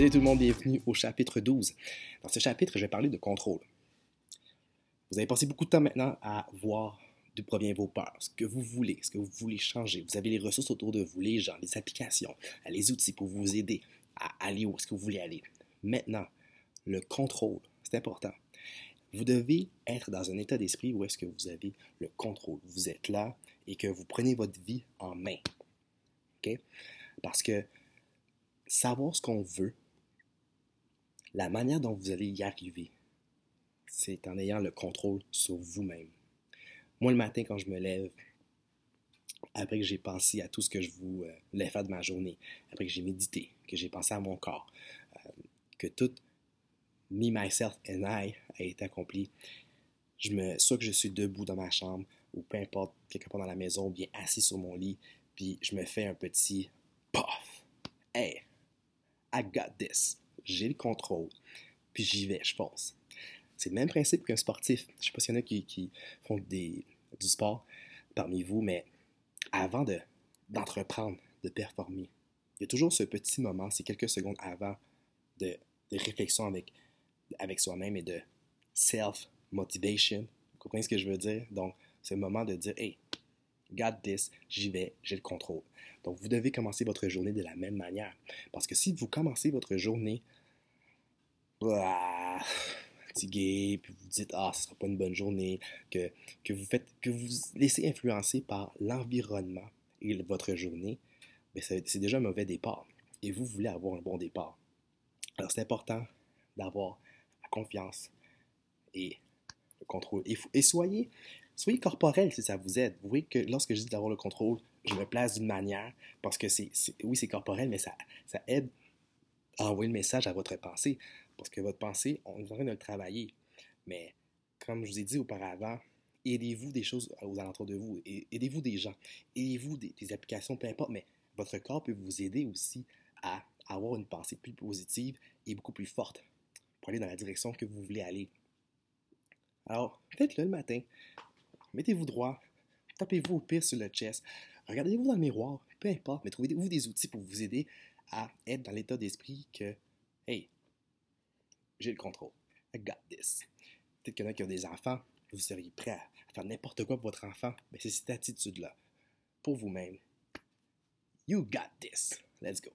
Salut tout le monde, bienvenue au chapitre 12. Dans ce chapitre, je vais parler de contrôle. Vous avez passé beaucoup de temps maintenant à voir d'où proviennent vos peurs, ce que vous voulez, ce que vous voulez changer. Vous avez les ressources autour de vous, les gens, les applications, les outils pour vous aider à aller où est-ce que vous voulez aller. Maintenant, le contrôle, c'est important. Vous devez être dans un état d'esprit où est-ce que vous avez le contrôle. Vous êtes là et que vous prenez votre vie en main. OK? Parce que savoir ce qu'on veut, la manière dont vous allez y arriver, c'est en ayant le contrôle sur vous-même. Moi, le matin, quand je me lève, après que j'ai pensé à tout ce que je voulais faire de ma journée, après que j'ai médité, que j'ai pensé à mon corps, euh, que tout me, myself and I a été accompli, je me, soit que je suis debout dans ma chambre, ou peu importe, quelque part dans la maison, ou bien assis sur mon lit, puis je me fais un petit paf. Hey, I got this. J'ai le contrôle. Puis j'y vais, je pense. C'est le même principe qu'un sportif. Je ne sais pas s'il y en a qui, font du sport parmi vous, mais avant de, d'entreprendre, de performer, il y a toujours ce petit moment, ces quelques secondes avant de, réflexion avec, avec soi-même et de self-motivation. Vous comprenez ce que je veux dire? Donc, c'est le moment de dire, hey, got this, j'y vais, j'ai le contrôle. Donc, vous devez commencer votre journée de la même manière. Parce que si vous commencez votre journée fatigué, puis vous dites ah, ce sera pas une bonne journée, que, que vous faites, que vous laissez influencer par l'environnement et votre journée, ben, c'est déjà un mauvais départ. Et vous voulez avoir un bon départ. Alors c'est important d'avoir la confiance et le contrôle. Et, soyez, soyez corporel si ça vous aide. Vous voyez que lorsque je dis d'avoir le contrôle, je me place d'une manière parce que c'est, oui, c'est corporel, mais ça, aide à envoyer le message à votre pensée. Parce que votre pensée, on est en train de le travailler. Mais comme je vous ai dit auparavant, aidez-vous des choses aux alentours de vous. Aidez-vous des gens. Aidez-vous des, applications, peu importe. Mais votre corps peut vous aider aussi à avoir une pensée plus positive et beaucoup plus forte pour aller dans la direction que vous voulez aller. Alors, faites-le le matin. Mettez-vous droit. Tapez-vous au pire sur le chest. Regardez-vous dans le miroir. Peu importe, mais trouvez-vous des outils pour vous aider à être dans l'état d'esprit que, hey, j'ai le contrôle. I got this. Peut-être qu'il y en a qui ont des enfants, vous seriez prêt à faire n'importe quoi pour votre enfant, mais c'est cette attitude-là. Pour vous-même. You got this. Let's go.